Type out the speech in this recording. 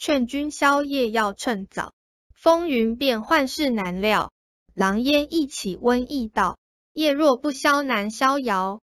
劝君宵夜要趁早风云变幻事难料狼烟一起瘟疫到夜若不消难逍遥。